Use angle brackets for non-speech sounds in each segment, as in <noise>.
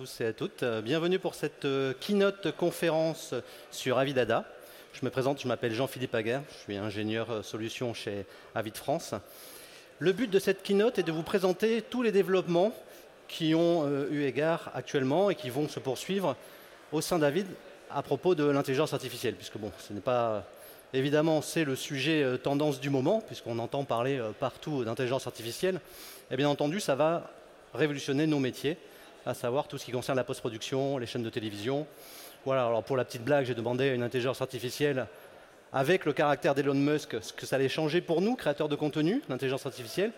tous et à toutes. Bienvenue pour cette euh, keynote conférence sur Avidada. Je me présente, je m'appelle Jean-Philippe Aguerre, je suis ingénieur euh, solution chez Avid France. Le but de cette keynote est de vous présenter tous les développements qui ont euh, eu égard actuellement et qui vont se poursuivre au sein d'Avid à propos de l'intelligence artificielle, puisque bon, ce n'est pas évidemment c'est le sujet tendance du moment, puisqu'on entend parler partout d'intelligence artificielle. Et bien entendu, ça va révolutionner nos métiers, à savoir tout ce qui concerne la post-production, les chaînes de télévision. Voilà, alors pour la petite blague, j'ai demandé à une intelligence artificielle avec le caractère d'Elon Musk ce que ça allait changer pour nous, créateurs de contenu, l'intelligence artificielle.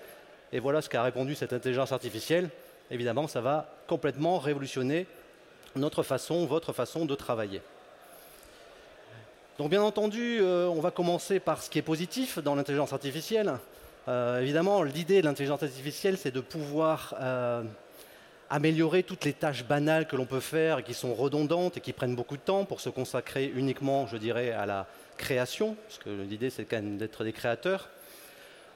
Et voilà ce qu'a répondu cette intelligence artificielle. Évidemment, ça va complètement révolutionner notre façon, votre façon de travailler. Donc bien entendu, euh, on va commencer par ce qui est positif dans l'intelligence artificielle. Euh, évidemment, l'idée de l'intelligence artificielle, c'est de pouvoir euh, améliorer toutes les tâches banales que l'on peut faire et qui sont redondantes et qui prennent beaucoup de temps pour se consacrer uniquement, je dirais, à la création, parce que l'idée c'est quand même d'être des créateurs,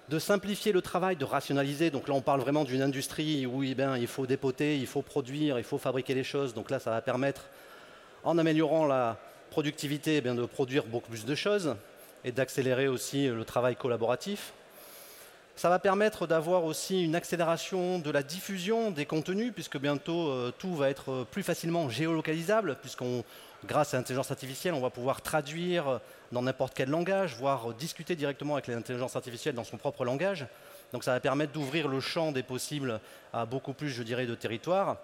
de simplifier le travail, de rationaliser. Donc là, on parle vraiment d'une industrie où eh bien, il faut dépoter, il faut produire, il faut fabriquer les choses. Donc là, ça va permettre, en améliorant la productivité, eh de produire beaucoup plus de choses et d'accélérer aussi le travail collaboratif. Ça va permettre d'avoir aussi une accélération de la diffusion des contenus, puisque bientôt euh, tout va être euh, plus facilement géolocalisable, puisqu'on, grâce à l'intelligence artificielle, on va pouvoir traduire dans n'importe quel langage, voire discuter directement avec l'intelligence artificielle dans son propre langage. Donc ça va permettre d'ouvrir le champ des possibles à beaucoup plus, je dirais, de territoires.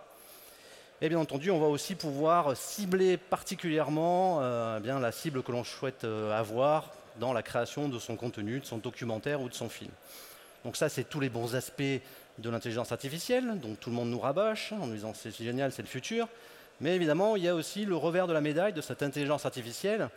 Et bien entendu, on va aussi pouvoir cibler particulièrement euh, bien la cible que l'on souhaite euh, avoir dans la création de son contenu, de son documentaire ou de son film. Donc ça, c'est tous les bons aspects de l'intelligence artificielle, dont tout le monde nous rabâche en nous disant c'est génial, c'est le futur. Mais évidemment, il y a aussi le revers de la médaille de cette intelligence artificielle.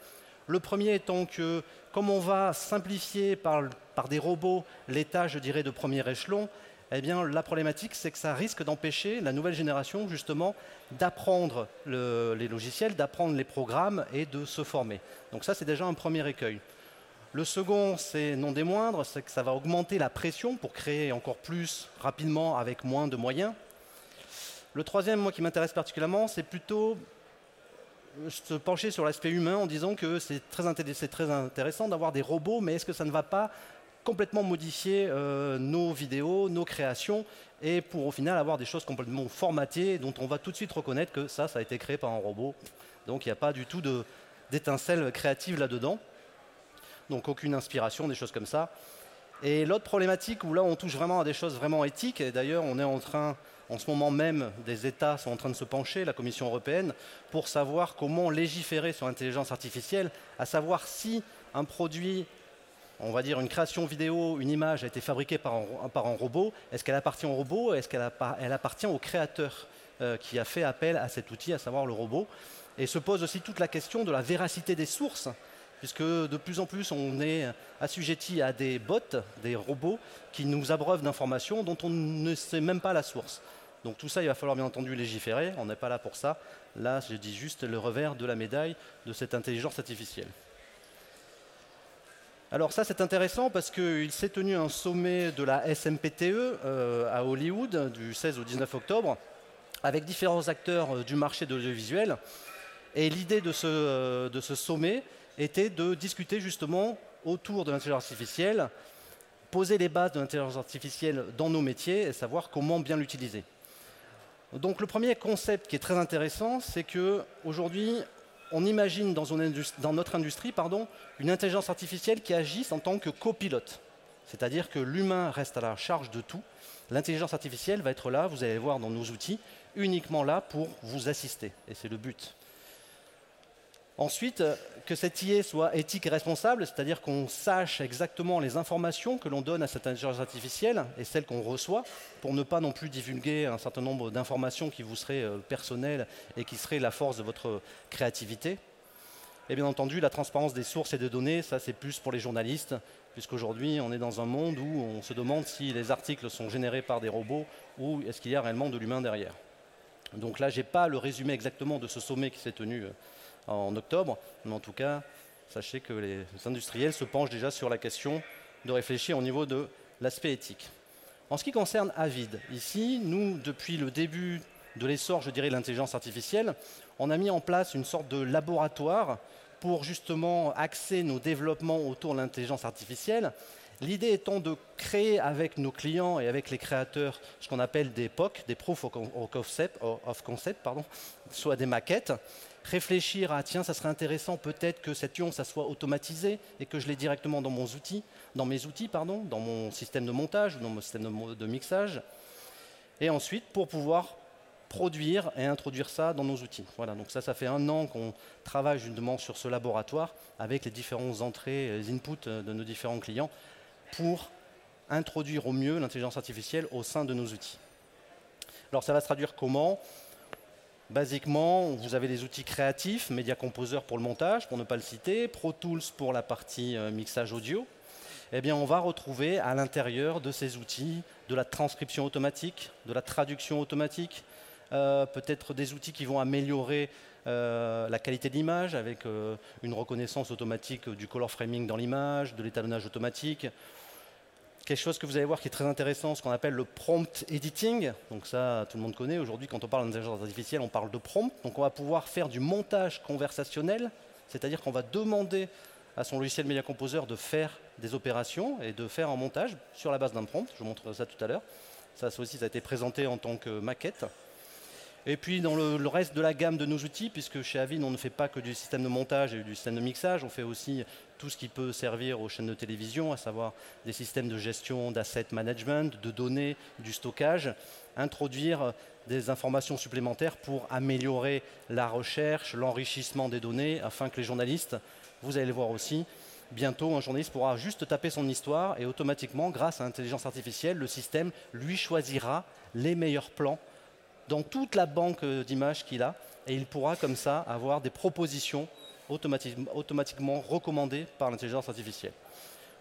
Le premier étant que, comme on va simplifier par, des robots les tâches, je dirais, de premier échelon, eh bien, la problématique, c'est que ça risque d'empêcher la nouvelle génération, justement, d'apprendre le, les logiciels, d'apprendre les programmes et de se former. Donc ça, c'est déjà un premier écueil. Le second, c'est non des moindres, c'est que ça va augmenter la pression pour créer encore plus rapidement avec moins de moyens. Le troisième, moi, qui m'intéresse particulièrement, c'est plutôt se pencher sur l'aspect humain en disant que c'est très, intéressant d'avoir des robots, mais est-ce que ça ne va pas complètement modifier euh, nos vidéos, nos créations, et pour au final avoir des choses complètement formatées dont on va tout de suite reconnaître que ça, ça a été créé par un robot. Donc il n'y a pas du tout d'étincelle créative là-dedans donc aucune inspiration, des choses comme ça. Et l'autre problématique où là on touche vraiment à des choses vraiment éthiques, et d'ailleurs on est en train, en ce moment même, des États sont en train de se pencher, la Commission européenne, pour savoir comment légiférer sur l'intelligence artificielle, à savoir si un produit, on va dire une création vidéo, une image a été fabriquée par un, robot, est-ce qu'elle appartient au robot, est-ce qu'elle elle appartient au créateur euh, qui a fait appel à cet outil, à savoir le robot Et se pose aussi toute la question de la véracité des sources puisque de plus en plus on est assujetti à des bots, des robots, qui nous abreuvent d'informations dont on ne sait même pas la source. Donc tout ça, il va falloir bien entendu légiférer, on n'est pas là pour ça. Là, je dis juste le revers de la médaille de cette intelligence artificielle. Alors ça, c'est intéressant parce qu'il s'est tenu un sommet de la SMPTE euh, à Hollywood du 16 au 19 octobre avec différents acteurs euh, du marché de l'audiovisuel. Et l'idée de, ce, euh, de ce sommet, était de discuter justement autour de l'intelligence artificielle, poser les bases de l'intelligence artificielle dans nos métiers et savoir comment bien l'utiliser. Donc le premier concept qui est très intéressant, c'est que aujourd'hui, on imagine dans, notre industrie pardon, une intelligence artificielle qui agisse en tant que copilote. C'est-à-dire que l'humain reste à la charge de tout. L'intelligence artificielle va être là, vous allez voir dans nos outils, uniquement là pour vous assister. Et c'est le but. Ensuite, que cette IA soit éthique et responsable, c'est-à-dire qu'on sache exactement les informations que l'on donne à cette intelligence artificielle et celles qu'on reçoit, pour ne pas non plus divulguer un certain nombre d'informations qui vous seraient euh, personnelles et qui seraient la force de votre créativité. Et bien entendu, la transparence des sources et des données, ça c'est plus pour les journalistes, puisqu'aujourd'hui on est dans un monde où on se demande si les articles sont générés par des robots ou est-ce qu'il y a réellement de l'humain derrière. Donc là, je n'ai pas le résumé exactement de ce sommet qui s'est tenu euh, en octobre. Mais en tout cas, sachez que les industriels se penchent déjà sur la question de réfléchir au niveau de l'aspect éthique. En ce qui concerne Avid, ici, nous, depuis le début de l'essor, je dirais, de l'intelligence artificielle, on a mis en place une sorte de laboratoire pour justement axer nos développements autour de l'intelligence artificielle. L'idée étant de créer avec nos clients et avec les créateurs ce qu'on appelle des POC, des Proof of Concept, pardon, soit des maquettes, réfléchir à tiens, ça serait intéressant peut-être que cette ion, ça soit automatisé et que je l'ai directement dans, mon outil, dans mes outils, pardon, dans mon système de montage ou dans mon système de, mixage. Et ensuite, pour pouvoir produire et introduire ça dans nos outils. Voilà, donc ça, ça fait un an qu'on travaille justement sur ce laboratoire avec les différentes entrées, les inputs de nos différents clients pour introduire au mieux l'intelligence artificielle au sein de nos outils. Alors ça va se traduire comment? Basiquement, vous avez des outils créatifs, Media Composer pour le montage, pour ne pas le citer, Pro Tools pour la partie euh, mixage audio. Eh bien, on va retrouver à l'intérieur de ces outils de la transcription automatique, de la traduction automatique, euh, peut-être des outils qui vont améliorer euh, la qualité de l'image avec une reconnaissance automatique du color framing dans l'image, de l'étalonnage automatique, quelque chose que vous allez voir qui est très intéressant, ce qu'on appelle le prompt editing. Donc ça, tout le monde connaît. Aujourd'hui, quand on parle d'intelligence artificielle, on parle de prompt. Donc on va pouvoir faire du montage conversationnel, c'est-à-dire qu'on va demander à son logiciel Media Composer de faire des opérations et de faire un montage sur la base d'un prompt. Je vous montre ça tout à l'heure. Ça, ça aussi, ça a été présenté en tant que maquette. Et puis dans le, reste de la gamme de nos outils, puisque chez Avid on ne fait pas que du système de montage et du système de mixage, on fait aussi tout ce qui peut servir aux chaînes de télévision, à savoir des systèmes de gestion d'asset management, de données, du stockage, introduire des informations supplémentaires pour améliorer la recherche, l'enrichissement des données, afin que les journalistes, vous allez le voir aussi, bientôt un journaliste pourra juste taper son histoire et automatiquement, grâce à l'intelligence artificielle, le système lui choisira les meilleurs plans dans toute la banque d'images qu'il a, et il pourra comme ça avoir des propositions automatiquement recommandées par l'intelligence artificielle.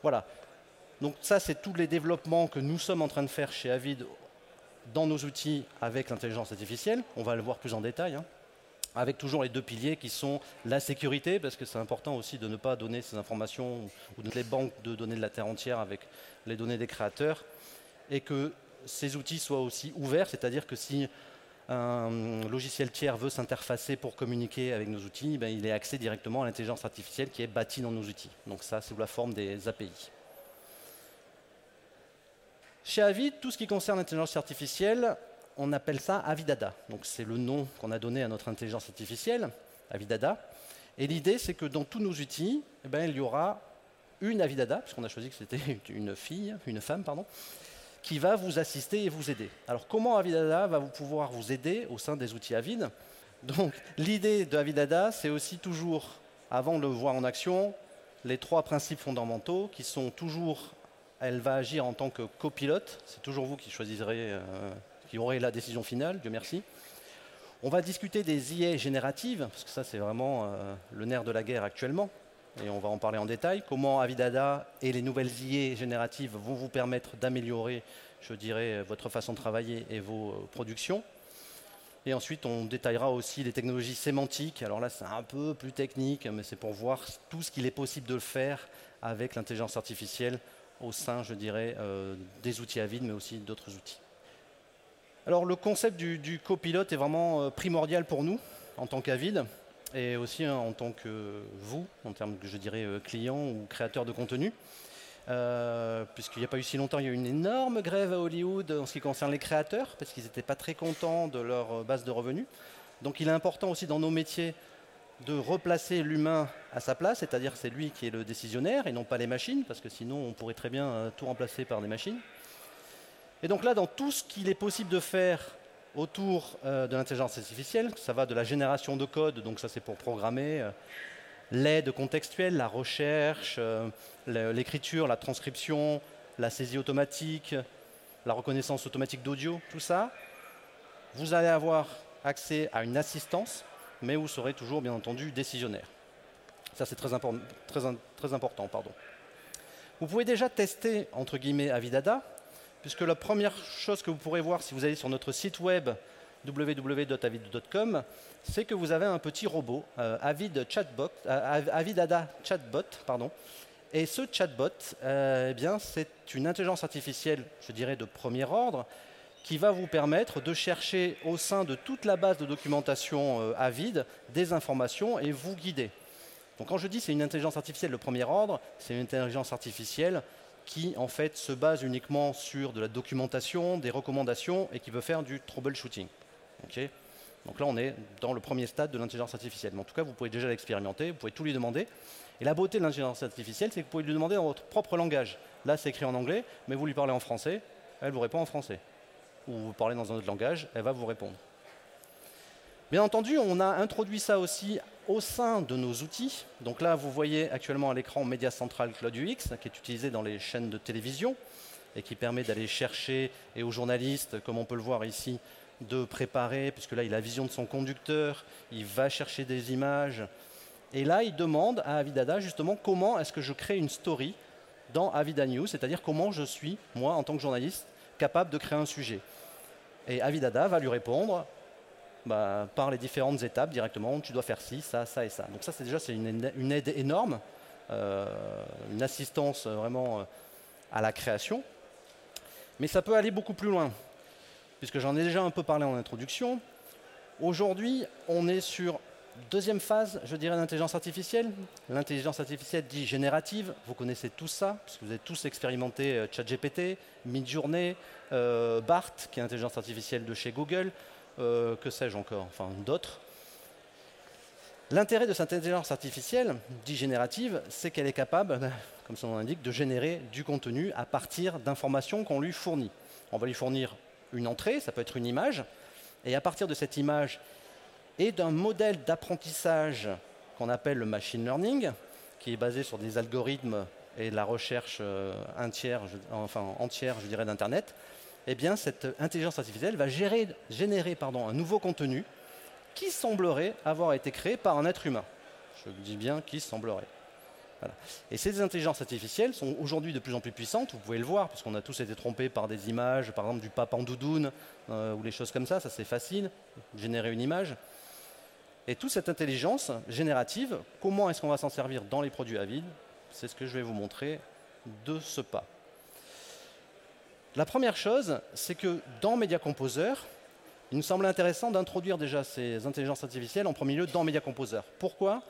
Voilà. Donc ça, c'est tous les développements que nous sommes en train de faire chez Avid dans nos outils avec l'intelligence artificielle. On va le voir plus en détail. Hein. avec toujours les deux piliers qui sont la sécurité, parce que c'est important aussi de ne pas donner ces informations ou les banques de données de la Terre entière avec les données des créateurs, et que ces outils soient aussi ouverts, c'est-à-dire que si un logiciel tiers veut s'interfacer pour communiquer avec nos outils, ben, il est accès directement à l'intelligence artificielle qui est bâtie dans nos outils. Donc ça, c'est sous la forme des API. Chez Avid, tout ce qui concerne l'intelligence artificielle, on appelle ça Avidada. Donc c'est le nom qu'on a donné à notre intelligence artificielle, Avidada. Et l'idée, c'est que dans tous nos outils, eh ben, il y aura une Avidada, puisqu'on a choisi que c'était <laughs> une fille, une femme, pardon, qui va vous assister et vous aider. Alors comment Avidada va vous pouvoir vous aider au sein des outils Avid? Donc l'idée de Avidada, c'est aussi toujours, avant de le voir en action, les trois principes fondamentaux qui sont toujours, elle va agir en tant que copilote, c'est toujours vous qui choisirez, euh, qui aurez la décision finale, Dieu merci. On va discuter des IA génératives, parce que ça c'est vraiment euh, le nerf de la guerre actuellement et on va en parler en détail, comment Avidada et les nouvelles IA génératives vont vous permettre d'améliorer, je dirais, votre façon de travailler et vos euh, productions. Et ensuite, on détaillera aussi les technologies sémantiques. Alors là, c'est un peu plus technique, mais c'est pour voir tout ce qu'il est possible de faire avec l'intelligence artificielle au sein, je dirais, euh, des outils Avid, mais aussi d'autres outils. Alors le concept du, copilote est vraiment euh, primordial pour nous en tant qu'Avid et aussi hein, en tant que vous, en termes, je dirais, euh, client ou créateur de contenu. Euh, puisqu'il n'y a pas eu si longtemps, il y a eu une énorme grève à Hollywood en ce qui concerne les créateurs, parce qu'ils n'étaient pas très contents de leur euh, base de revenus. Donc il est important aussi dans nos métiers de replacer l'humain à sa place, c'est-à-dire c'est lui qui est le décisionnaire et non pas les machines, parce que sinon on pourrait très bien tout remplacer par des machines. Et donc là, dans tout ce qu'il est possible de faire autour euh, de l'intelligence artificielle. Ça va de la génération de code, donc ça c'est pour programmer, euh, l'aide contextuelle, la recherche, euh, l'écriture, la transcription, la saisie automatique, la reconnaissance automatique d'audio, tout ça. Vous allez avoir accès à une assistance, mais vous serez toujours bien entendu décisionnaire. Ça c'est très, très, très important. Pardon. Vous pouvez déjà tester, entre guillemets, Avidada, puisque la première chose que vous pourrez voir si vous allez sur notre site web www.avid.com, c'est que vous avez un petit robot, euh, Avid Chatbot, euh, Avidada Chatbot, pardon. Et ce chatbot, euh, eh bien, c'est une intelligence artificielle, je dirais, de premier ordre, qui va vous permettre de chercher au sein de toute la base de documentation Avid des informations et vous guider. Donc quand je dis c'est une intelligence artificielle de premier ordre, c'est une intelligence artificielle qui en fait se base uniquement sur de la documentation, des recommandations et qui veut faire du troubleshooting. Donc là on est dans le premier stade de l'intelligence artificielle. En tout cas vous pouvez déjà l'expérimenter, vous pouvez tout lui demander. Et la beauté de l'intelligence artificielle c'est que vous pouvez lui demander dans votre propre langage. Là c'est écrit en anglais, mais vous lui parlez en français, elle vous répond en français. Ou vous parlez dans un autre langage, elle va vous répondre. Bien entendu, on a introduit ça aussi au sein de nos outils. Donc là, vous voyez actuellement à l'écran Média Central Cloud UX, qui est utilisé dans les chaînes de télévision et qui permet d'aller chercher, et aux journalistes, comme on peut le voir ici, de préparer, puisque là, il a la vision de son conducteur, il va chercher des images. Et là, il demande à Avidada justement comment est-ce que je crée une story dans Avida News, c'est-à-dire comment je suis, moi, en tant que journaliste, capable de créer un sujet. Et Avidada va lui répondre bah, par les différentes étapes directement. Tu dois faire ci, ça, ça et ça. Donc ça, c'est déjà c'est une, aide énorme, euh, une assistance vraiment euh, à la création. Mais ça peut aller beaucoup plus loin, puisque j'en ai déjà un peu parlé en introduction. Aujourd'hui, on est sur deuxième phase, je dirais, d'intelligence artificielle. L'intelligence artificielle dit générative. Vous connaissez tout ça, puisque vous avez tous expérimenté euh, ChatGPT, Midjourney, BART, qui est l'intelligence artificielle de chez Google. Euh, que sais-je encore, enfin d'autres. L'intérêt de cette intelligence artificielle, dit générative, c'est qu'elle est capable, <laughs> comme son nom l'indique, de générer du contenu à partir d'informations qu'on lui fournit. On va lui fournir une entrée, ça peut être une image, et à partir de cette image et d'un modèle d'apprentissage qu'on appelle le machine learning, qui est basé sur des algorithmes et la recherche euh, entière, enfin, entière je dirais, d'Internet, eh bien, cette intelligence artificielle va générer un nouveau contenu qui semblerait avoir été créé par un être humain. Je dis bien qui semblerait. Et ces intelligences artificielles sont aujourd'hui de plus en plus puissantes, vous pouvez le voir, puisqu'on a tous été trompés par des images, par exemple du pape en doudoune, euh, ou les choses comme ça, ça c'est facile, générer une image. Et toute cette intelligence générative, comment est-ce qu'on va s'en servir dans les produits à vide? C'est ce que je vais vous montrer de ce pas. La première chose, c'est que dans Media Composer, il nous semble intéressant d'introduire déjà ces intelligences artificielles en premier lieu dans Media Composer. Pourquoi?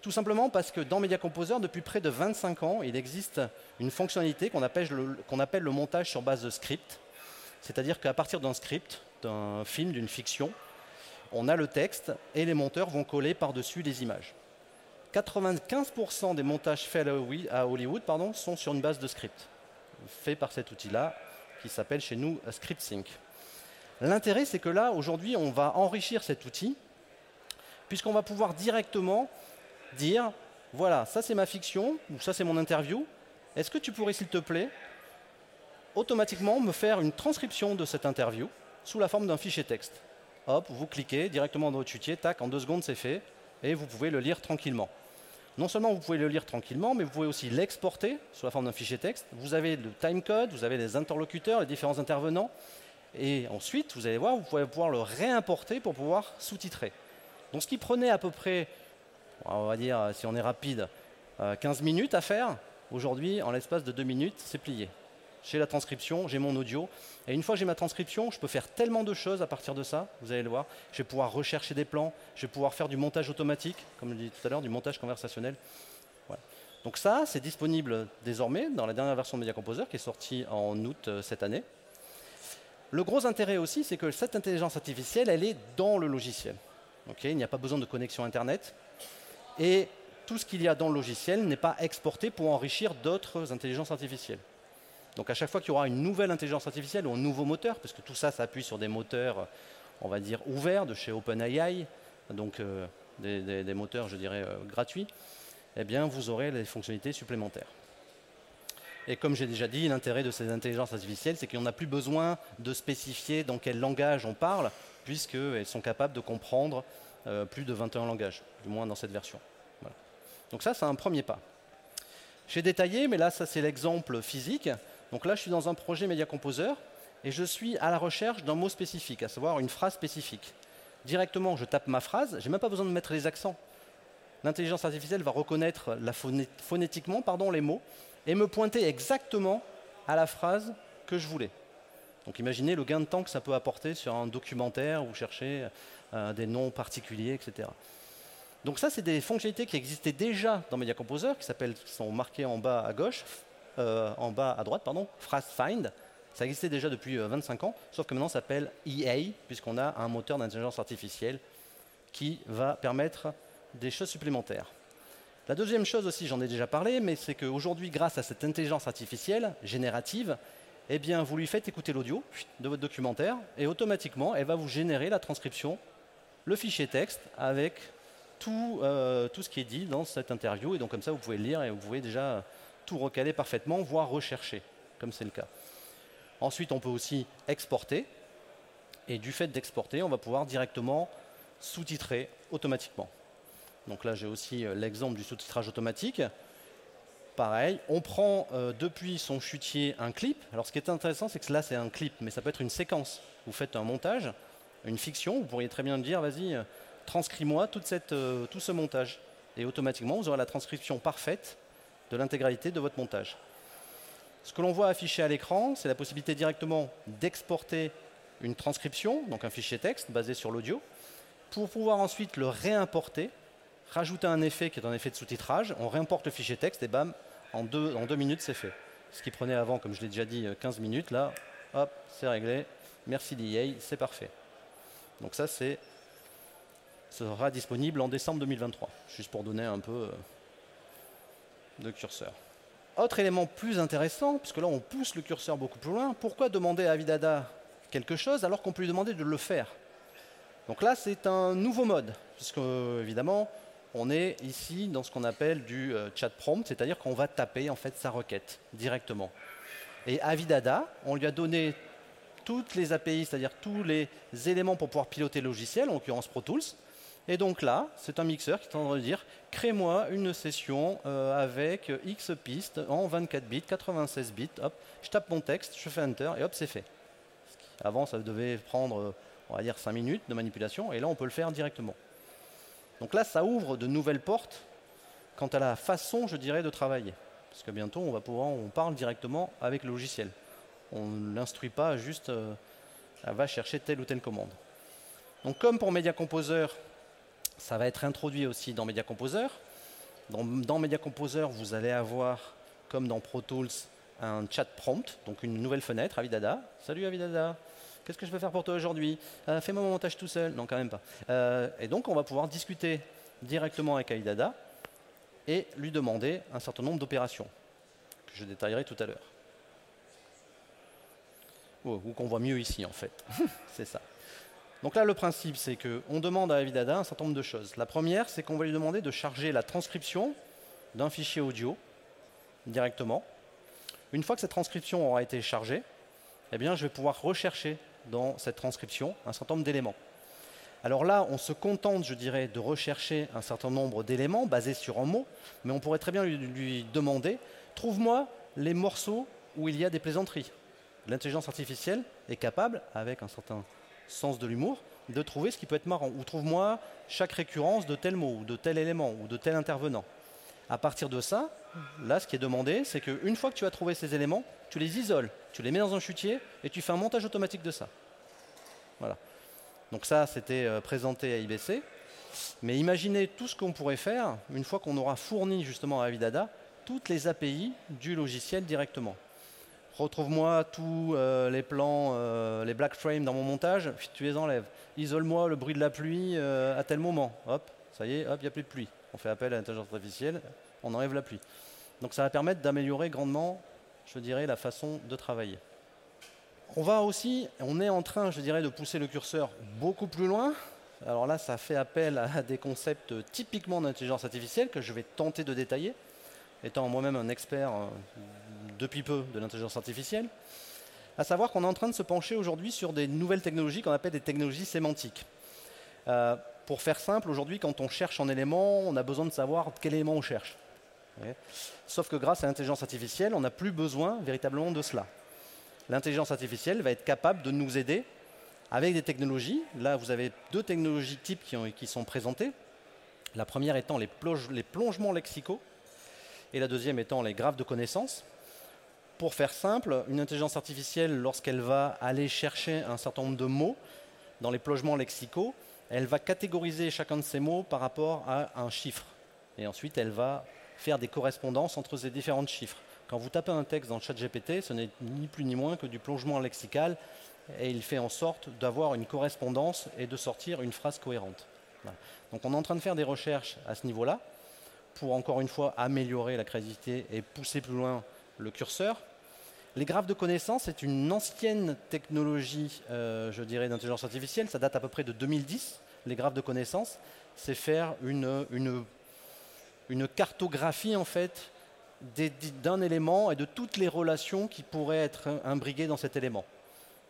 Tout simplement parce que dans Media Composer, depuis près de 25 ans, il existe une fonctionnalité qu'on appelle, le montage sur base de script. C'est-à-dire qu'à partir d'un script, d'un film, d'une fiction, on a le texte et les monteurs vont coller par-dessus les images. 95% des montages faits à Hollywood pardon, sont sur une base de script, fait par cet outil-là, qui s'appelle chez nous ScriptSync. L'intérêt, c'est que là, aujourd'hui, on va enrichir cet outil, puisqu'on va pouvoir directement dire, voilà, ça c'est ma fiction, ou ça c'est mon interview, est-ce que tu pourrais, s'il te plaît, automatiquement me faire une transcription de cette interview sous la forme d'un fichier texte? Hop, vous cliquez directement dans votre fichier, tac, en deux secondes c'est fait, et vous pouvez le lire tranquillement non seulement vous pouvez le lire tranquillement, mais vous pouvez aussi l'exporter sous la forme d'un fichier texte. Vous avez le timecode, vous avez les interlocuteurs, les différents intervenants. Et ensuite, vous allez voir, vous pouvez pouvoir le réimporter pour pouvoir sous-titrer. Donc ce qui prenait à peu près, on va dire, si on est rapide, 15 euh, minutes à faire, aujourd'hui, en l'espace de 2 minutes, c'est plié j'ai la transcription, j'ai mon audio. Et une fois que j'ai ma transcription, je peux faire tellement de choses à partir de ça, vous allez le voir. Je vais pouvoir rechercher des plans, je vais pouvoir faire du montage automatique, comme je l'ai tout à l'heure, du montage conversationnel. Donc ça, c'est disponible désormais dans la dernière version de Media Composer qui est sortie en août euh, cette année. Le gros intérêt aussi, c'est que cette intelligence artificielle, elle est dans le logiciel. il n'y a pas besoin de connexion Internet. Et tout ce qu'il y a dans le logiciel n'est pas exporté pour enrichir d'autres intelligences artificielles. Donc à chaque fois qu'il y aura une nouvelle intelligence artificielle ou un nouveau moteur, parce que tout ça s'appuie sur des moteurs, on va dire, ouverts de chez OpenAI, donc euh, des, moteurs, je dirais, euh, gratuits, eh bien vous aurez les fonctionnalités supplémentaires. Et comme j'ai déjà dit, l'intérêt de ces intelligences artificielles, c'est qu'on n'a plus besoin de spécifier dans quel langage on parle, puisqu'elles sont capables de comprendre euh, plus de 21 langages, du moins dans cette version. Donc ça, c'est un premier pas. J'ai détaillé, mais là, ça c'est l'exemple physique. Donc là, je suis dans un projet Media Composer et je suis à la recherche d'un mot spécifique, à savoir une phrase spécifique. Directement, je tape ma phrase, je n'ai même pas besoin de mettre les accents. L'intelligence artificielle va reconnaître phonétiquement les mots et me pointer exactement à la phrase que je voulais. Donc imaginez le gain de temps que ça peut apporter sur un documentaire ou chercher euh, des noms particuliers, etc. Donc ça, c'est des fonctionnalités qui existaient déjà dans Media Composer, qui, qui sont marquées en bas à gauche, euh, en bas à droite, pardon, phrase find. Ça existait déjà depuis 25 ans, sauf que maintenant ça s'appelle EA, puisqu'on a un moteur d'intelligence artificielle qui va permettre des choses supplémentaires. La deuxième chose aussi, j'en ai déjà parlé, mais c'est qu'aujourd'hui, grâce à cette intelligence artificielle générative, eh bien, vous lui faites écouter l'audio de votre documentaire et automatiquement, elle va vous générer la transcription, le fichier texte avec tout, euh, tout ce qui est dit dans cette interview. Et donc, comme ça, vous pouvez lire et vous pouvez déjà recaler parfaitement, voire rechercher, comme c'est le cas. Ensuite, on peut aussi exporter. Et du fait d'exporter, on va pouvoir directement sous-titrer automatiquement. Donc là, j'ai aussi euh, l'exemple du sous-titrage automatique. Pareil, on prend euh, depuis son chutier un clip. Alors ce qui est intéressant, c'est que là, c'est un clip, mais ça peut être une séquence. Vous faites un montage, une fiction, vous pourriez très bien dire, vas-y, euh, transcris-moi tout ce montage. Et automatiquement, vous aurez la transcription parfaite de l'intégralité de votre montage. Ce que l'on voit affiché à l'écran, c'est la possibilité directement d'exporter une transcription, donc un fichier texte basé sur l'audio, pour pouvoir ensuite le réimporter, rajouter un effet qui est un effet de sous-titrage, on réimporte le fichier texte et bam, en deux, en deux minutes c'est fait. Ce qui prenait avant, comme je l'ai déjà dit, 15 minutes, là, hop, c'est réglé, merci d'EA, c'est parfait. Donc ça, c'est sera disponible en décembre 2023, juste pour donner un peu euh, de curseur. Autre élément plus intéressant, puisque là on pousse le curseur beaucoup plus loin, pourquoi demander à Avidada quelque chose alors qu'on peut lui demander de le faire? Donc là, c'est un nouveau mode, puisque évidemment, on est ici dans ce qu'on appelle du euh, chat prompt, c'est-à-dire qu'on va taper en fait sa requête directement. Et Avidada, on lui a donné toutes les API, c'est-à-dire tous les éléments pour pouvoir piloter le logiciel, en l'occurrence Pro Tools. Et donc là, c'est un mixeur qui est en train de dire crée-moi une session euh, avec X pistes en 24 bits, 96 bits. Hop, je tape mon texte, je fais Enter et hop, c'est fait. Avant, ça devait prendre on va dire 5 minutes de manipulation, et là on peut le faire directement. Donc là, ça ouvre de nouvelles portes quant à la façon, je dirais, de travailler. Parce que bientôt, on va pouvoir, on parle directement avec le logiciel. On ne l'instruit pas juste, euh, elle va chercher telle ou telle commande. Donc comme pour Media Composer, ça va être introduit aussi dans Media Composer. Dans, Media Composer, vous allez avoir, comme dans Pro Tools, un chat prompt, donc une nouvelle fenêtre, Avidada. Salut Avidada, Qu'est-ce que je peux faire pour toi aujourd'hui? Euh, Fais-moi mon montage tout seul. Non, quand même pas. Euh, et donc, on va pouvoir discuter directement avec Aïdada et lui demander un certain nombre d'opérations que je détaillerai tout à l'heure. ou qu'on voit mieux ici, en fait. <laughs> c'est ça. Donc là, le principe, c'est qu'on demande à Avidada un certain nombre de choses. La première, c'est qu'on va lui demander de charger la transcription d'un fichier audio directement. Une fois que cette transcription aura été chargée, eh bien, je vais pouvoir rechercher dans cette transcription un certain nombre d'éléments. Alors là, on se contente, je dirais, de rechercher un certain nombre d'éléments basés sur un mot, mais on pourrait très bien lui, demander trouve-moi les morceaux où il y a des plaisanteries. L'intelligence artificielle est capable, avec un certain sens de l'humour, de trouver ce qui peut être marrant. Ou trouve-moi chaque récurrence de tel mot, ou de tel élément, ou de tel intervenant. À partir de ça, là, ce qui est demandé, c'est qu'une fois que tu as trouvé ces éléments, tu les isoles, tu les mets dans un chutier et tu fais un montage automatique de ça. Voilà. Donc ça, c'était euh, présenté à IBC. Mais imaginez tout ce qu'on pourrait faire une fois qu'on aura fourni justement à Avidada toutes les API du logiciel directement. Retrouve-moi tous euh, les plans, euh, les black frames dans mon montage, tu les enlèves. Isole-moi le bruit de la pluie à tel moment. Hop, ça y est, hop, il n'y a plus de pluie. On fait appel à l'intelligence artificielle, on enlève la pluie. Donc ça va permettre d'améliorer grandement je dirais, la façon de travailler. On va aussi, on est en train, je dirais, de pousser le curseur beaucoup plus loin. Alors là, ça fait appel à des concepts typiquement d'intelligence artificielle que je vais tenter de détailler, étant moi-même un expert euh, depuis peu de l'intelligence artificielle. À savoir qu'on est en train de se pencher aujourd'hui sur des nouvelles technologies qu'on appelle des technologies sémantiques. Euh, pour faire simple, aujourd'hui, quand on cherche un élément, on a besoin de savoir quel élément on cherche. Sauf que grâce à l'intelligence artificielle, on n'a plus besoin véritablement de cela. L'intelligence artificielle va être capable de nous aider avec des technologies. Là, vous avez deux technologies types qui, sont présentées. La première étant les, plongements lexicaux et la deuxième étant les graphes de connaissances. Pour faire simple, une intelligence artificielle, lorsqu'elle va aller chercher un certain nombre de mots dans les plogements lexicaux, elle va catégoriser chacun de ces mots par rapport à un chiffre. Et ensuite, elle va faire des correspondances entre ces différents chiffres. Quand vous tapez un texte dans le chat GPT, ce n'est ni plus ni moins que du plongement lexical et il fait en sorte d'avoir une correspondance et de sortir une phrase cohérente. Donc on est en train de faire des recherches à ce niveau-là pour encore une fois améliorer la créativité et pousser plus loin le curseur. Les graphes de connaissances, c'est une ancienne technologie, euh, je dirais, d'intelligence artificielle. Ça date à peu près de 2010. Les graphes de connaissances, c'est faire une, cartographie en fait d'un élément et de toutes les relations qui pourraient être imbriquées dans cet élément.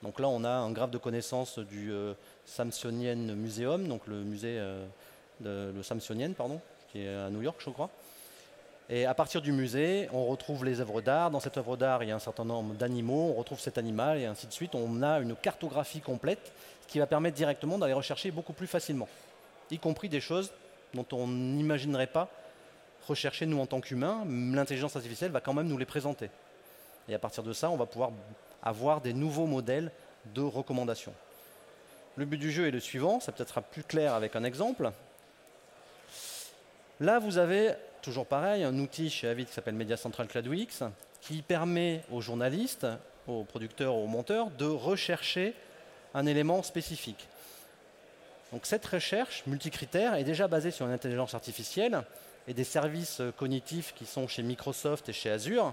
Donc là, on a un graphe de connaissances du euh, Samsonian Museum, donc le musée euh, de, le Samsonian, pardon, qui est à New York, je crois. Et à partir du musée, on retrouve les œuvres d'art. Dans cette œuvre d'art, il y a un certain nombre d'animaux, on retrouve cet animal et ainsi de suite. On a une cartographie complète, ce qui va permettre directement d'aller rechercher beaucoup plus facilement, y compris des choses dont on n'imaginerait pas rechercher nous en tant qu'humains. L'intelligence artificielle va quand même nous les présenter. Et à partir de ça, on va pouvoir avoir des nouveaux modèles de recommandations. Le but du jeu est le suivant, ça peut-être sera plus clair avec un exemple. Là, vous avez, toujours pareil, un outil chez Avid qui s'appelle Media Central CloudWix, qui permet aux journalistes, aux producteurs, aux monteurs de rechercher un élément spécifique. Donc cette recherche multicritère est déjà basée sur une intelligence artificielle et des services cognitifs qui sont chez Microsoft et chez Azure.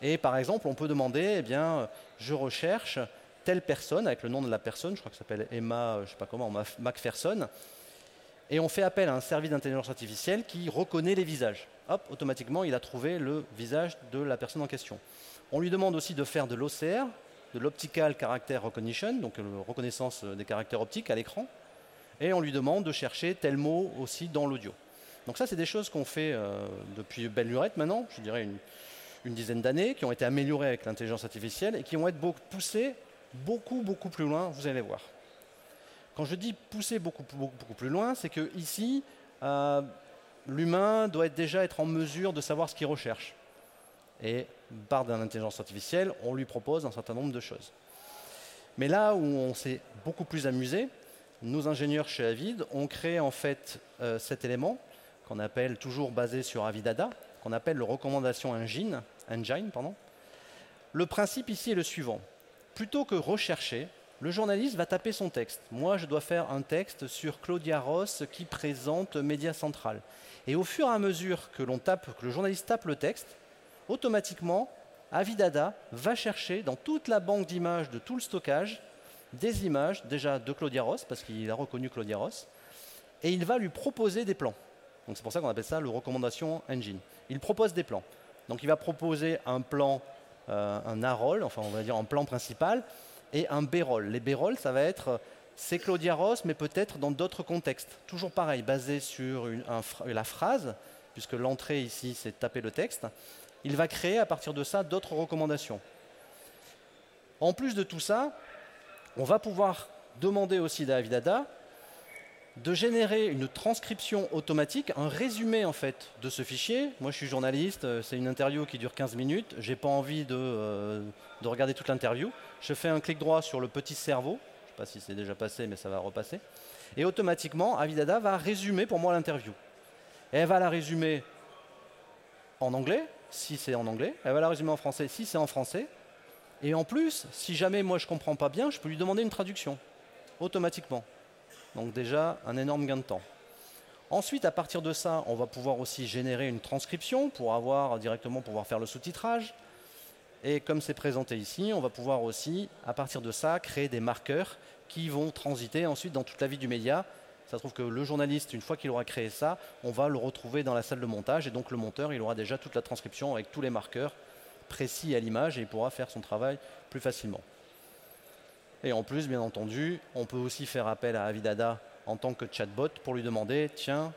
Et par exemple, on peut demander, eh bien, je recherche telle personne avec le nom de la personne, je crois que s'appelle Emma, je ne sais pas comment, Macpherson, et on fait appel à un service d'intelligence artificielle qui reconnaît les visages. Hop, automatiquement, il a trouvé le visage de la personne en question. On lui demande aussi de faire de l'OCR, de l'Optical Character Recognition, donc la euh, reconnaissance des caractères optiques à l'écran, et on lui demande de chercher tel mot aussi dans l'audio. Donc ça, c'est des choses qu'on fait euh, depuis belle lurette maintenant, je dirais une, une dizaine d'années, qui ont été améliorées avec l'intelligence artificielle et qui vont être poussées beaucoup, beaucoup plus loin, vous allez voir. Quand je dis pousser beaucoup, plus loin, c'est que ici, euh, l'humain doit déjà être en mesure de savoir ce qu'il recherche. Et par l'intelligence artificielle, on lui propose un certain nombre de choses. Mais là où on s'est beaucoup plus amusé, nos ingénieurs chez Avid ont créé en fait euh, cet élément qu'on appelle toujours basé sur Avidada, qu'on appelle le recommandation engine. Le principe ici est le suivant. Plutôt que rechercher, le journaliste va taper son texte. Moi, je dois faire un texte sur Claudia Ross qui présente Média Central. Et au fur et à mesure que l'on tape, que le journaliste tape le texte, automatiquement, Avidada va chercher dans toute la banque d'images de tout le stockage des images déjà de Claudia Ross, parce qu'il a reconnu Claudia Ross, et il va lui proposer des plans. Donc c'est pour ça qu'on appelle ça le recommandation engine. Il propose des plans. Donc il va proposer un plan, euh, un A-roll, enfin on va dire un plan principal, et un B-roll. Les B-roll, ça va être c'est Claudia Ross, mais peut-être dans d'autres contextes. Toujours pareil, basé sur la phrase, puisque l'entrée ici, c'est taper le texte. Il va créer à partir de ça d'autres recommandations. En plus de tout ça, on va pouvoir demander aussi à Avidada de générer une transcription automatique, un résumé en fait de ce fichier. Moi je suis journaliste, euh, c'est une interview qui dure 15 minutes, j'ai pas envie de, euh, de regarder toute l'interview. Je fais un clic droit sur le petit cerveau, je ne sais pas si c'est déjà passé mais ça va repasser, et automatiquement Avidada va résumer pour moi l'interview. Elle va la résumer en anglais, si c'est en anglais, elle va la résumer en français, si c'est en français, et en plus, si jamais moi je comprends pas bien, je peux lui demander une traduction, automatiquement. Donc déjà, un énorme gain de temps. Ensuite, à partir de ça, on va pouvoir aussi générer une transcription pour avoir directement pouvoir faire le sous-titrage. Et comme c'est présenté ici, on va pouvoir aussi, à partir de ça, créer des marqueurs qui vont transiter ensuite dans toute la vie du média. Ça se trouve que le journaliste, une fois qu'il aura créé ça, on va le retrouver dans la salle de montage et donc le monteur, il aura déjà toute la transcription avec tous les marqueurs précis à l'image et il pourra faire son travail plus facilement. Et en plus, bien entendu, on peut aussi faire appel à Avidada en tant que chatbot pour lui demander tiens,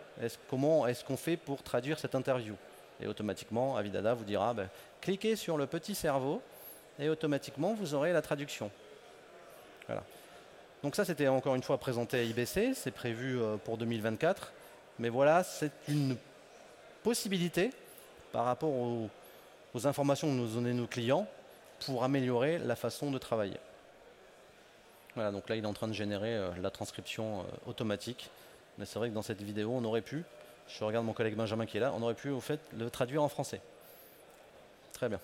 comment est-ce qu'on fait pour traduire cette interview? Et automatiquement, Avidada vous dira ben, cliquez sur le petit cerveau et automatiquement vous aurez la traduction. Voilà. Donc ça, c'était encore une fois présenté à IBC, c'est prévu euh, pour 2024. Mais voilà, c'est une possibilité par rapport aux, aux informations que nous donnent nos clients pour améliorer la façon de travailler. Voilà, donc là il est en train de générer euh, la transcription euh, automatique. Mais c'est vrai que dans cette vidéo, on aurait pu, je regarde mon collègue Benjamin qui est là, on aurait pu fait le traduire en français. Très bien.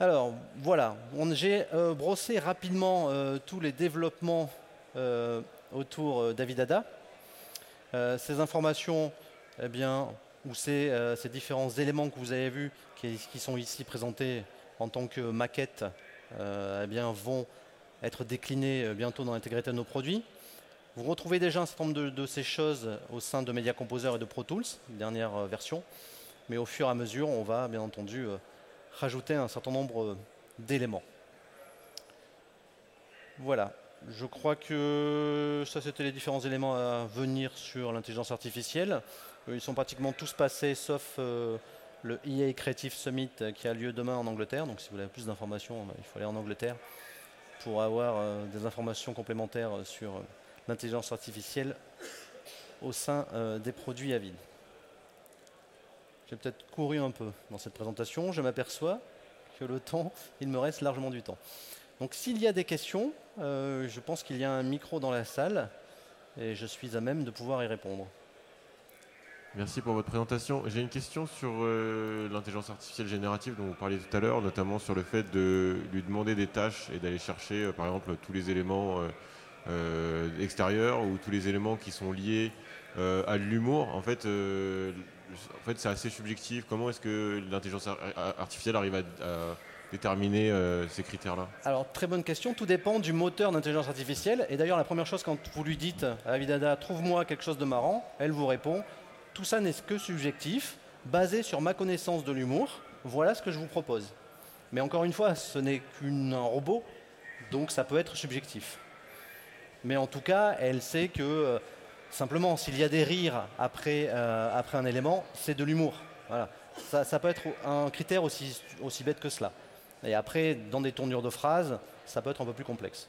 Alors voilà, j'ai euh, brossé rapidement tous les développements autour d'Avidada. ces informations, eh bien, ou ces, différents éléments que vous avez vus, qui sont ici présentés en tant que maquette euh, eh bien, vont être déclinés euh, bientôt dans l'intégrité de nos produits. Vous retrouvez déjà un certain nombre de, ces choses au sein de Media Composer et de Pro Tools, dernière euh, version. Mais au fur et à mesure, on va bien entendu rajouter un certain nombre d'éléments. Voilà, je crois que ça c'était les différents éléments à venir sur l'intelligence artificielle. Ils sont pratiquement tous passés sauf le EA Creative Summit euh, qui a lieu demain en Angleterre. Donc si vous voulez plus d'informations, euh, il faut aller en Angleterre pour avoir euh, des informations complémentaires sur l'intelligence artificielle au sein des produits à vide. J'ai peut-être couru un peu dans cette présentation. Je m'aperçois que le temps, il me reste largement du temps. Donc s'il y a des questions, je pense qu'il y a un micro dans la salle et je suis à même de pouvoir y répondre. Merci pour votre présentation. J'ai une question sur euh, l'intelligence artificielle générative dont vous parliez tout à l'heure, notamment sur le fait de lui demander des tâches et d'aller chercher, euh, par exemple, tous les éléments euh, extérieurs ou tous les éléments qui sont liés à l'humour. En fait, en fait c'est assez subjectif. Comment est-ce que l'intelligence artificielle arrive à, déterminer ces critères-là? Alors, très bonne question. Tout dépend du moteur d'intelligence artificielle. Et d'ailleurs, la première chose, quand vous lui dites à Avidada, trouve-moi quelque chose de marrant, elle vous répond, tout ça n'est que subjectif, basé sur ma connaissance de l'humour. Voilà ce que je vous propose. Mais encore une fois, ce n'est qu'un robot, donc ça peut être subjectif. Mais en tout cas, elle sait que euh, simplement, s'il y a des rires après, euh, un élément, c'est de l'humour. Voilà. Ça, peut être un critère aussi, aussi bête que cela. Et après, dans des tournures de phrases, ça peut être un peu plus complexe.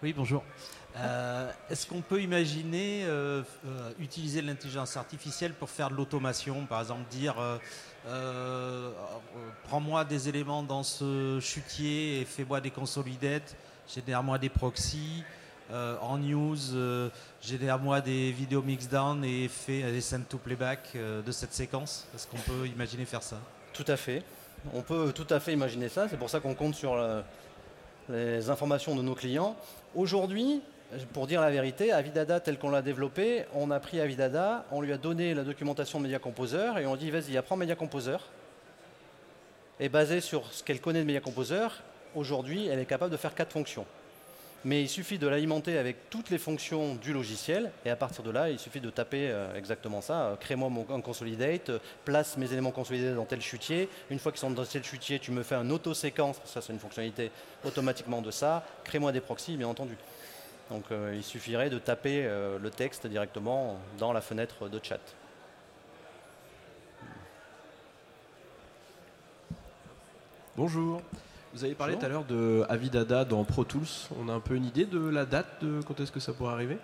Oui, bonjour. Euh, est-ce qu'on peut imaginer euh, euh, utiliser l'intelligence artificielle pour faire de l'automation Par exemple, dire prends-moi des éléments dans ce chutier et fais-moi des consolidates, génère-moi des proxys. en news, génère-moi des vidéos mixdown et fais des send to playback de cette séquence? Est-ce qu'on peut imaginer faire ça? Tout à fait. On peut tout à fait imaginer ça. C'est pour ça qu'on compte sur les informations de nos clients. Aujourd'hui, pour dire la vérité, Avidada tel qu'on l'a développé, on a pris Avidada, on lui a donné la documentation de Media Composer et on dit vas-y, apprends Media Composer. Et basé sur ce qu'elle connaît de Media Composer, aujourd'hui, elle est capable de faire quatre fonctions mais il suffit de l'alimenter avec toutes les fonctions du logiciel, et à partir de là, il suffit de taper euh, exactement ça, euh, crée-moi un consolidate, euh, place mes éléments consolidés dans tel chutier, une fois qu'ils sont dans tel chutier, tu me fais un auto-séquence, ça c'est une fonctionnalité automatiquement de ça, crée-moi des proxys, bien entendu. Donc il suffirait de taper le texte directement dans la fenêtre de chat. Bonjour. Vous avez parlé tout à l'heure de Avidada dans Pro Tools. On a un peu une idée de la date de quand est-ce que ça pourrait arriver?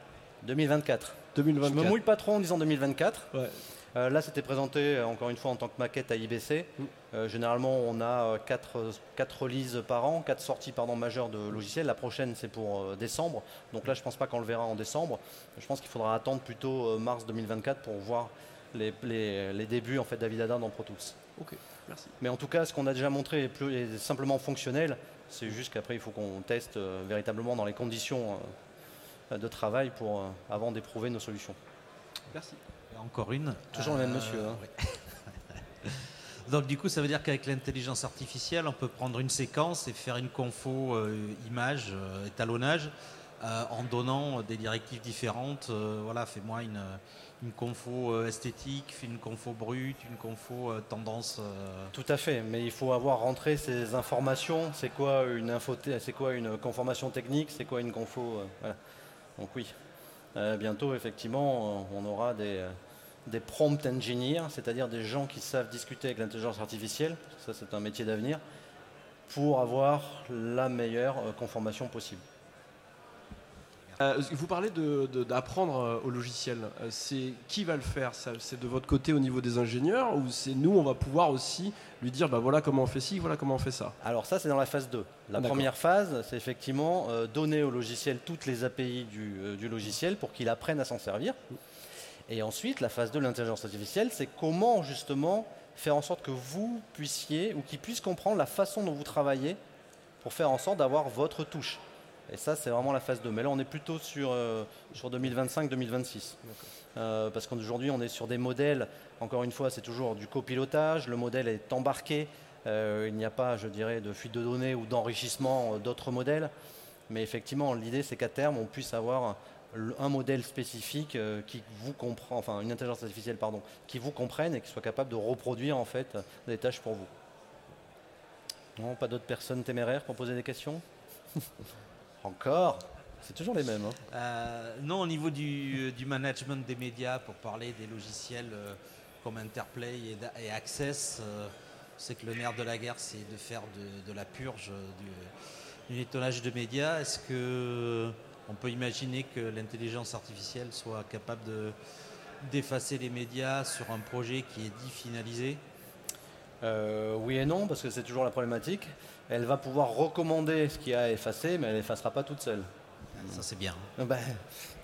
2024. 2024. Je me mouille pas trop en disant 2024. Euh, là, c'était présenté euh, encore une fois en tant que maquette à IBC. Mm. Euh, généralement, on a 4, 4 releases par an, 4 sorties pardon, majeures de logiciels. La prochaine, c'est pour décembre. Donc là, je ne pense pas qu'on le verra en décembre. Je pense qu'il faudra attendre plutôt mars 2024 pour voir les, les, débuts en fait, d'Avidada dans Pro Tools. Ok. Mais en tout cas, ce qu'on a déjà montré est, simplement fonctionnel. C'est juste qu'après, il faut qu'on teste euh, véritablement dans les conditions euh, de travail pour, euh, avant d'éprouver nos solutions. Merci. encore une. Toujours le même monsieur. Hein. <laughs> Donc du coup, ça veut dire qu'avec l'intelligence artificielle, on peut prendre une séquence et faire une confo image, étalonnage, en donnant des directives différentes. voilà, fais-moi une, une confo euh, esthétique, une confo brute, une confo euh, tendance. Euh. Tout à fait, mais il faut avoir rentré ces informations. C'est quoi une info, c'est quoi une conformation technique, c'est quoi une confo. Donc oui, bientôt effectivement, on aura des, des prompt engineers, c'est-à-dire des gens qui savent discuter avec l'intelligence artificielle. Ça, c'est un métier d'avenir pour avoir la meilleure conformation possible. Euh, vous parlez d'apprendre de, au logiciel. C'est qui va le faire? C'est de votre côté au niveau des ingénieurs ou c'est nous, on va pouvoir aussi lui dire bah voilà comment on fait ci, voilà comment on fait ça? Alors ça, c'est dans la phase 2. La première phase, c'est effectivement donner au logiciel toutes les API du, du logiciel pour qu'il apprenne à s'en servir. Et ensuite, la phase 2 de l'intelligence artificielle, c'est comment justement faire en sorte que vous puissiez ou qu'il puisse comprendre la façon dont vous travaillez pour faire en sorte d'avoir votre touche. Et ça, c'est vraiment la phase 2. Mais là, on est plutôt sur, euh, sur 2025-2026. Euh, parce qu'aujourd'hui, on est sur des modèles, encore une fois, c'est toujours du copilotage, le modèle est embarqué, euh, il n'y a pas, je dirais, de fuite de données ou d'enrichissement d'autres modèles. Mais effectivement, l'idée, c'est qu'à terme, on puisse avoir un modèle spécifique qui vous comprend, enfin une intelligence artificielle pardon, qui vous comprenne et qui soit capable de reproduire en fait des tâches pour vous. Non, pas d'autres personnes téméraires pour poser des questions? <laughs> Encore C'est toujours les mêmes. Hein. Euh, non, au niveau du, management des médias, pour parler des logiciels euh, comme Interplay et, Access, c'est que le nerf de la guerre, c'est de faire de, la purge du, du nettoyage de médias. Est-ce que on peut imaginer que l'intelligence artificielle soit capable d'effacer les médias sur un projet qui est dit finalisé? Euh, Oui et non, parce que c'est toujours la problématique. Elle va pouvoir recommander ce qui a effacé, mais elle n'effacera pas toute seule. Ça c'est bien. Ah ben,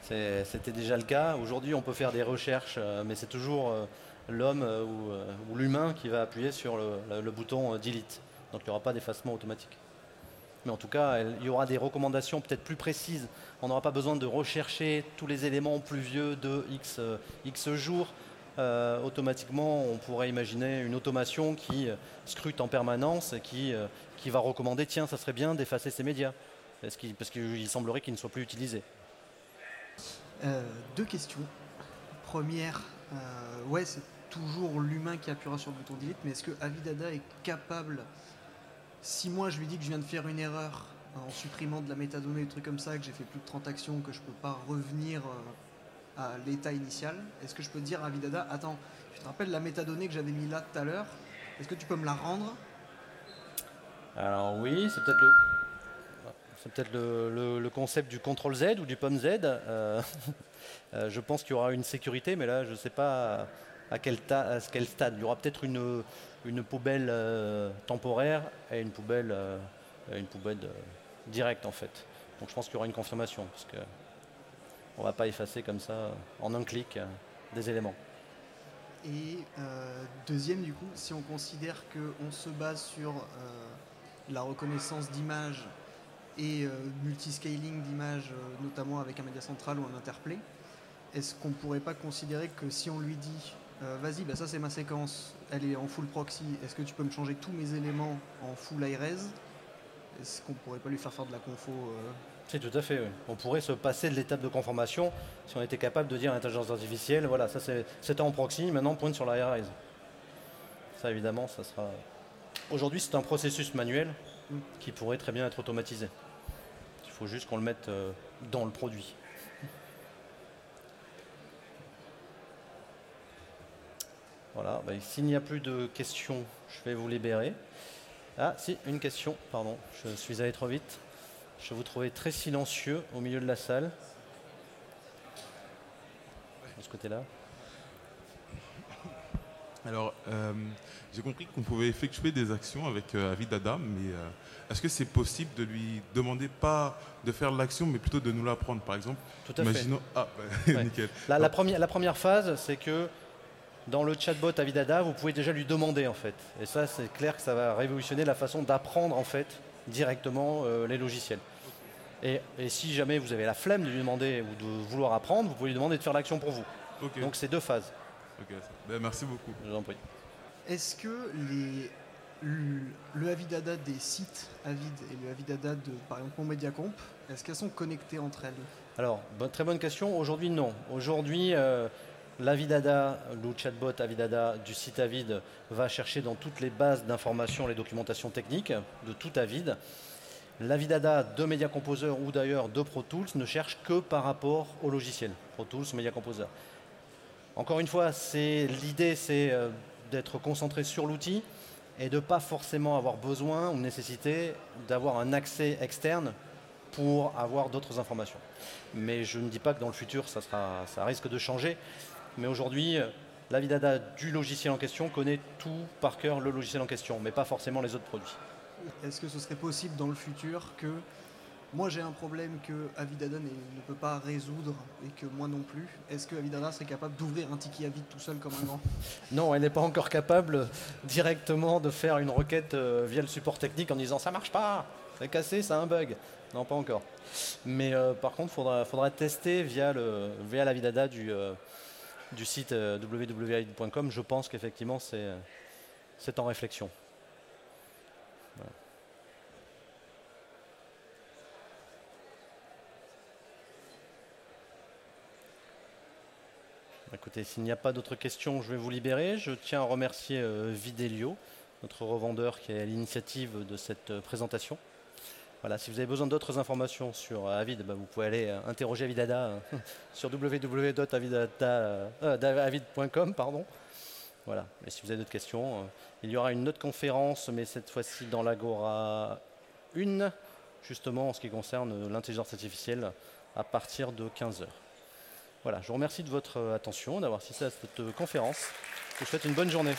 c'était déjà le cas. Aujourd'hui, on peut faire des recherches, euh, mais c'est toujours euh, l'homme ou, l'humain qui va appuyer sur le bouton delete. Donc il n'y aura pas d'effacement automatique. Mais en tout cas, il y aura des recommandations peut-être plus précises. On n'aura pas besoin de rechercher tous les éléments pluvieux de X, X jours. Euh, automatiquement, on pourrait imaginer une automation qui euh, scrute en permanence et qui, qui va recommander tiens, ça serait bien d'effacer ces médias. Parce qu'il semblerait qu'ils ne soient plus utilisés. deux questions. Première, ouais, c'est toujours l'humain qui appuiera sur le bouton delete, mais est-ce que Avidada est capable si moi je lui dis que je viens de faire une erreur en supprimant de la métadonnée, des trucs comme ça, que j'ai fait plus de 30 actions, que je peux pas revenir euh, à l'état initial, est-ce que je peux dire à Vidada, attends, tu te rappelles la métadonnée que j'avais mis là tout à l'heure? Est-ce que tu peux me la rendre? Alors oui, c'est peut-être le... Concept du CTRL Z ou du POM Z. Euh, <laughs> euh, je pense qu'il y aura une sécurité, mais là, je ne sais pas à quel, stade. Il y aura peut-être une, poubelle euh, temporaire et une poubelle, une poubelle directe en fait. Donc je pense qu'il y aura une confirmation parce que on va pas effacer comme ça en un clic des éléments. Et deuxième du coup, si on considère qu'on se base sur la reconnaissance d'images et multiscaling d'images, notamment avec un média central ou un interplay, est-ce qu'on ne pourrait pas considérer que si on lui dit euh, vas-y, bah ça c'est ma séquence, elle est en full proxy, est-ce que tu peux me changer tous mes éléments en full iRes Est-ce qu'on pourrait pas lui faire faire de la confo C'est tout à fait, On pourrait se passer de l'étape de conformation si on était capable de dire à l'intelligence artificielle, voilà, ça c'était en proxy, maintenant pointe sur la Ça évidemment, ça sera... Aujourd'hui c'est un processus manuel qui pourrait très bien être automatisé. Il faut juste qu'on le mette euh, dans le produit. Voilà, ben, s'il n'y a plus de questions, je vais vous libérer. Ah, si, une question, pardon, je suis allé trop vite. Je vous trouvais très silencieux au milieu de la salle. De ce côté-là. Alors, euh, j'ai compris qu'on pouvait effectuer des actions avec euh, Avidada, mais euh, est-ce que c'est possible de lui demander pas de faire l'action, mais plutôt de nous l'apprendre, par exemple Tout à fait. Ah, <laughs> ben, nickel. la, première, la première phase, c'est que dans le chatbot Avidada, vous pouvez déjà lui demander en fait. Et ça, c'est clair que ça va révolutionner la façon d'apprendre en fait directement euh, les logiciels. Et, si jamais vous avez la flemme de lui demander ou de vouloir apprendre, vous pouvez lui demander de faire l'action pour vous. Donc c'est deux phases. Ben, merci beaucoup. Je vous en prie. Est-ce que les, le, Avidada des sites Avid et le Avidada de, par exemple, Mediacomp, est-ce qu'elles sont connectées entre elles? Alors, très bonne question. Aujourd'hui, non. Aujourd'hui, euh, L'Avidada, le chatbot Avidada du site Avid va chercher dans toutes les bases d'informations les documentations techniques de tout Avid. L'Avidada de Media Composer ou d'ailleurs de Pro Tools ne cherche que par rapport au logiciel. Pro Tools, Media Composer. Encore une fois, l'idée c'est euh, d'être concentré sur l'outil et de ne pas forcément avoir besoin ou nécessité d'avoir un accès externe pour avoir d'autres informations. Mais je ne dis pas que dans le futur, ça, ça risque de changer. Mais aujourd'hui, l'Avidada du logiciel en question connaît tout par cœur le logiciel en question, mais pas forcément les autres produits. Est-ce que ce serait possible dans le futur que moi j'ai un problème que Avidada ne peut pas résoudre et que moi non plus. Est-ce que Avidada serait capable d'ouvrir un ticket Avid tout seul comme un grand? <laughs> Non, elle n'est pas encore capable directement de faire une requête euh, via le support technique en disant ça marche pas, c'est cassé, c'est un bug. Non, pas encore. Mais euh, par contre, il faudra, tester via, le, via l'Avidada du, euh, du site www.avid.com. Je pense qu'effectivement, c'est en réflexion. Écoutez, s'il n'y a pas d'autres questions, je vais vous libérer. Je tiens à remercier euh, Videlio, notre revendeur qui est à l'initiative de cette euh, présentation. Voilà, si vous avez besoin d'autres informations sur euh, Avid, bah, vous pouvez aller interroger Avidada <laughs> sur www.avid.com. pardon. Voilà. Et si vous avez d'autres questions, il y aura une autre conférence, mais cette fois-ci dans l'Agora 1, justement en ce qui concerne l'intelligence artificielle, à partir de 15h. Voilà, je vous remercie de votre attention, d'avoir assisté à cette conférence. Je vous souhaite une bonne journée.